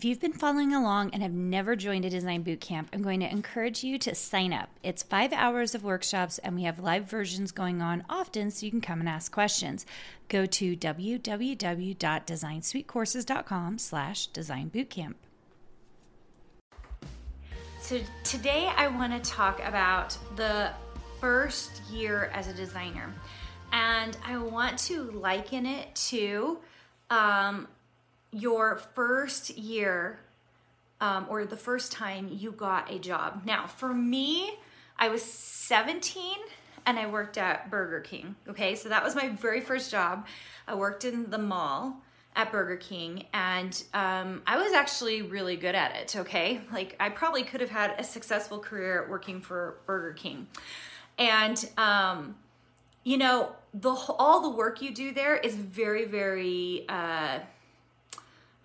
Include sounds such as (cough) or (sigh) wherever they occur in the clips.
If you've been following along and have never joined a design boot camp, I'm going to encourage you to sign up. It's five hours of workshops, and we have live versions going on often so you can come and ask questions. Go to www.designsuitecourses.com slash design bootcamp. So today I want to talk about the first year as a designer. And I want to liken it to um, your first year um, or the first time you got a job. Now, for me, I was 17 and I worked at Burger King. Okay, so that was my very first job. I worked in the mall at Burger King and um, I was actually really good at it. Okay, like I probably could have had a successful career working for Burger King. And, um, you know, the all the work you do there is very, very, uh,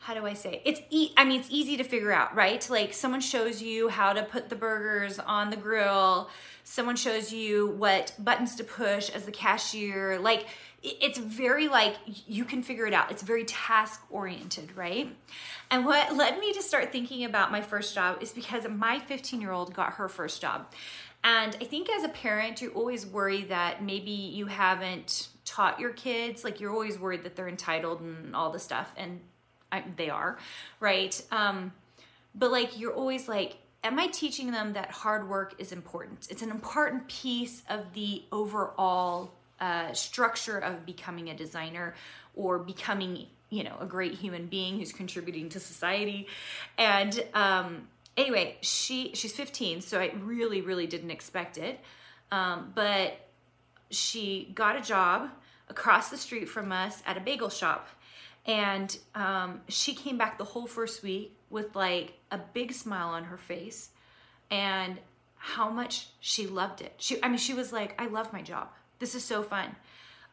how do I say? It's e- I mean, it's easy to figure out, right? Like someone shows you how to put the burgers on the grill. Someone shows you what buttons to push as the cashier. Like it's very like you can figure it out. It's very task oriented, right? And what led me to start thinking about my first job is because my 15 year old got her first job. And I think as a parent, you always worry that maybe you haven't taught your kids, like you're always worried that they're entitled and all this stuff. And I, they are, right? Um, but like you're always like, am I teaching them that hard work is important? It's an important piece of the overall uh, structure of becoming a designer or becoming, you know, a great human being who's contributing to society. And um, anyway, she she's 15, so I really, really didn't expect it. Um, but she got a job across the street from us at a bagel shop and um, she came back the whole first week with like a big smile on her face and how much she loved it. She, I mean, she was like, I love my job. This is so fun.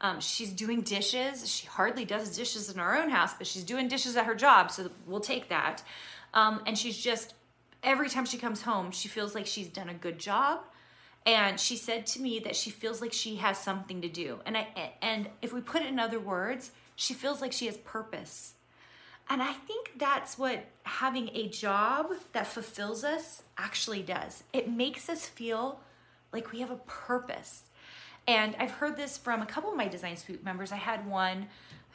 Um, she's doing dishes. She hardly does dishes in our own house, but she's doing dishes at her job, so we'll take that. Um, and she's just, every time she comes home, she feels like she's done a good job. And she said to me that she feels like she has something to do. And I, and if we put it in other words, she feels like she has purpose. And I think that's what having a job that fulfills us actually does. It makes us feel like we have a purpose. And I've heard this from a couple of my Design Suite members. I had one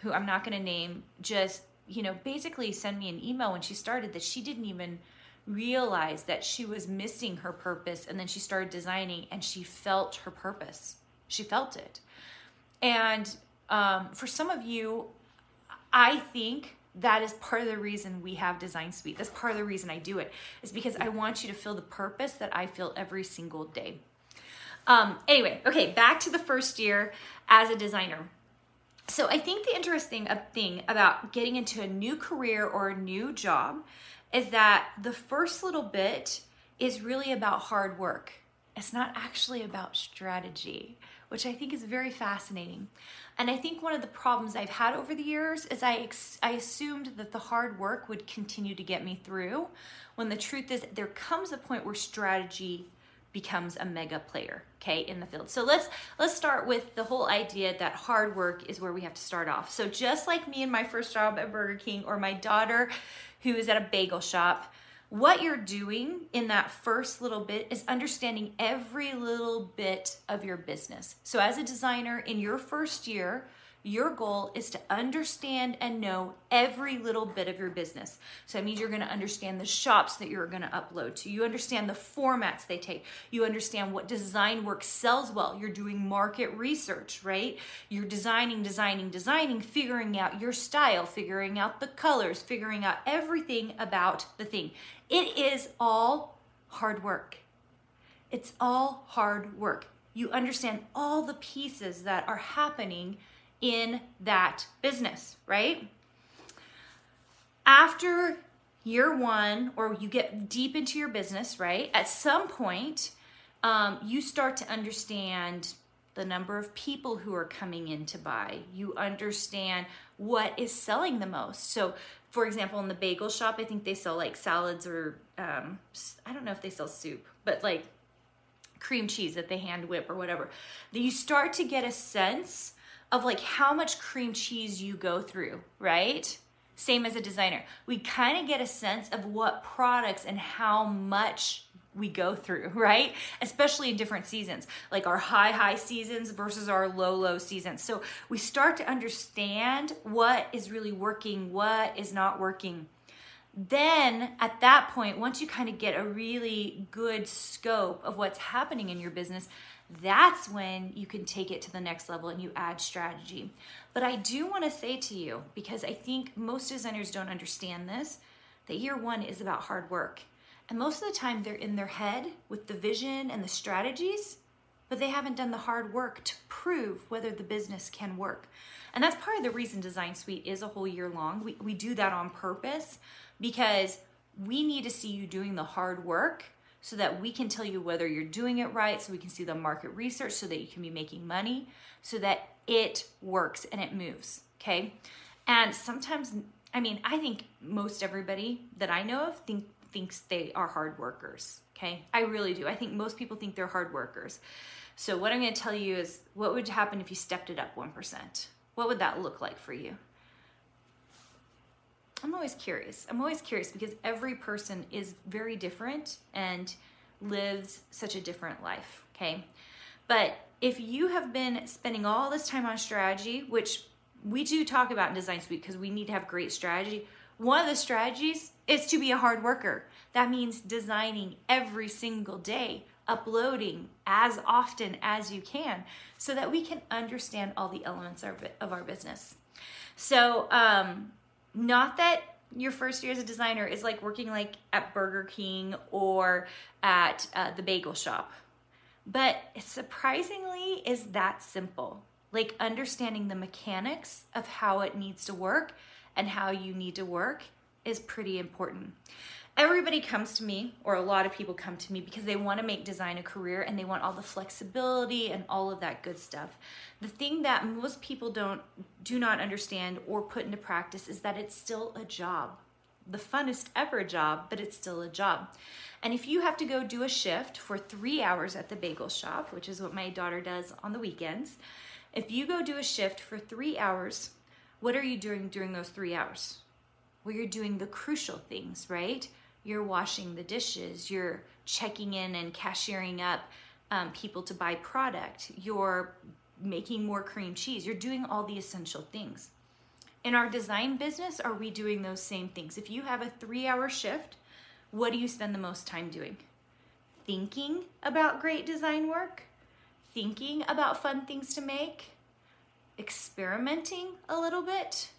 who I'm not going to name just, you know, basically send me an email when she started that she didn't even realize that she was missing her purpose and then she started designing and she felt her purpose. She felt it. And um, for some of you, I think that is part of the reason we have Design Suite. That's part of the reason I do it, is because I want you to feel the purpose that I feel every single day. Um, anyway, okay, back to the first year as a designer. So I think the interesting thing about getting into a new career or a new job is that the first little bit is really about hard work. It's not actually about strategy, which I think is very fascinating. And I think one of the problems I've had over the years is I, ex- I assumed that the hard work would continue to get me through, when the truth is there comes a point where strategy becomes a mega player okay in the field so let's let's start with the whole idea that hard work is where we have to start off so just like me in my first job at burger king or my daughter who is at a bagel shop what you're doing in that first little bit is understanding every little bit of your business. So, as a designer in your first year, your goal is to understand and know every little bit of your business. So that means you're going to understand the shops that you're going to upload to. You understand the formats they take. You understand what design work sells well. You're doing market research, right? You're designing, designing, designing, figuring out your style, figuring out the colors, figuring out everything about the thing. It is all hard work. It's all hard work. You understand all the pieces that are happening in that business, right? After year one, or you get deep into your business, right? At some point, um, you start to understand the number of people who are coming in to buy. You understand what is selling the most. So, for example, in the bagel shop, I think they sell like salads or um, I don't know if they sell soup, but like cream cheese that they hand whip or whatever. You start to get a sense of like how much cream cheese you go through, right? Same as a designer. We kind of get a sense of what products and how much we go through, (laughs) right? Especially in different seasons, like our high, high seasons versus our low, low seasons. So we start to understand what is really working, what is not working. Then at that point, once you kind of get a really good scope of what's happening in your business, that's when you can take it to the next level and you add strategy. But I do want to say to you, because I think most designers don't understand this, that year one is about hard work. And most of the time, they're in their head with the vision and the strategies, but they haven't done the hard work to prove whether the business can work. And that's part of the reason Design Suite is a whole year long. We, we do that on purpose because we need to see you doing the hard work so that we can tell you whether you're doing it right, so we can see the market research so that you can be making money, so that it works and it moves. Okay. And sometimes, I mean, I think most everybody that I know of think thinks they are hard workers. Okay. I really do. I think most people think they're hard workers. So, what I'm going to tell you is what would happen if you stepped it up 1%? What would that look like for you? I'm always curious. I'm always curious because every person is very different and lives such a different life. Okay. But if you have been spending all this time on strategy, which we do talk about in Design Suite because we need to have great strategy, one of the strategies is to be a hard worker. That means designing every single day, uploading as often as you can so that we can understand all the elements of our business. So, um, not that your first year as a designer is like working like at Burger King or at uh, the bagel shop, but surprisingly is that simple. Like understanding the mechanics of how it needs to work and how you need to work is pretty important. Everybody comes to me, or a lot of people come to me because they want to make design a career and they want all the flexibility and all of that good stuff. The thing that most people don't do not understand or put into practice is that it's still a job. The funnest ever job, but it's still a job. And if you have to go do a shift for three hours at the bagel shop, which is what my daughter does on the weekends, if you go do a shift for three hours, what are you doing during those three hours? Well, you're doing the crucial things, right? You're washing the dishes, you're checking in and cashiering up um, people to buy product, you're making more cream cheese, you're doing all the essential things. In our design business, are we doing those same things? If you have a three hour shift, what do you spend the most time doing? Thinking about great design work? Thinking about fun things to make? Experimenting a little bit.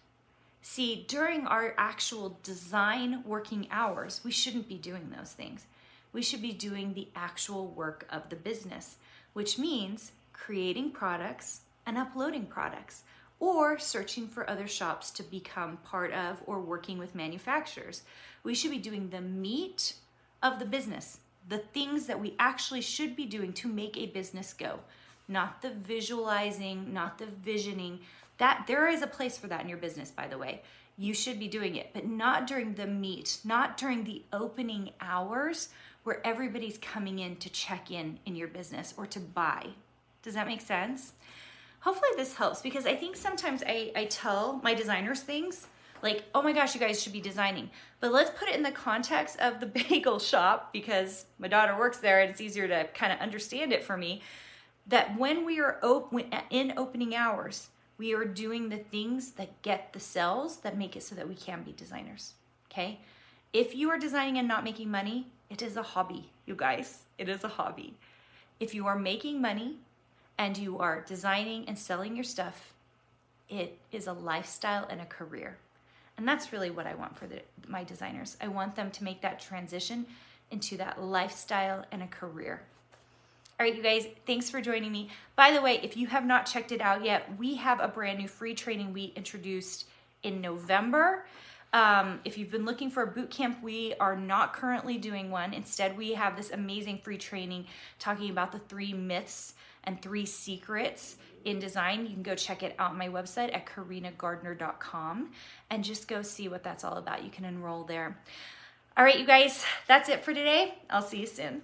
See, during our actual design working hours, we shouldn't be doing those things. We should be doing the actual work of the business, which means creating products and uploading products or searching for other shops to become part of or working with manufacturers. We should be doing the meat of the business, the things that we actually should be doing to make a business go not the visualizing, not the visioning. That there is a place for that in your business, by the way. You should be doing it, but not during the meat, not during the opening hours where everybody's coming in to check in in your business or to buy. Does that make sense? Hopefully, this helps because I think sometimes I, I tell my designers things like, oh my gosh, you guys should be designing. But let's put it in the context of the (laughs) bagel shop because my daughter works there and it's easier to kind of understand it for me that when we are op- uh, in opening hours, we are doing the things that get the sales that make it so that we can be designers. Okay? If you are designing and not making money, it is a hobby, you guys. It is a hobby. If you are making money and you are designing and selling your stuff, it is a lifestyle and a career. And that's really what I want for the, my designers. I want them to make that transition into that lifestyle and a career. All right, you guys, thanks for joining me. By the way, if you have not checked it out yet, we have a brand new free training we introduced in November. Um, if you've been looking for a boot camp, we are not currently doing one. Instead, we have this amazing free training talking about the three myths and three secrets in design. You can go check it out on my website at carinagardner.com and just go see what that's all about. You can enroll there. All right, you guys, that's it for today. I'll see you soon.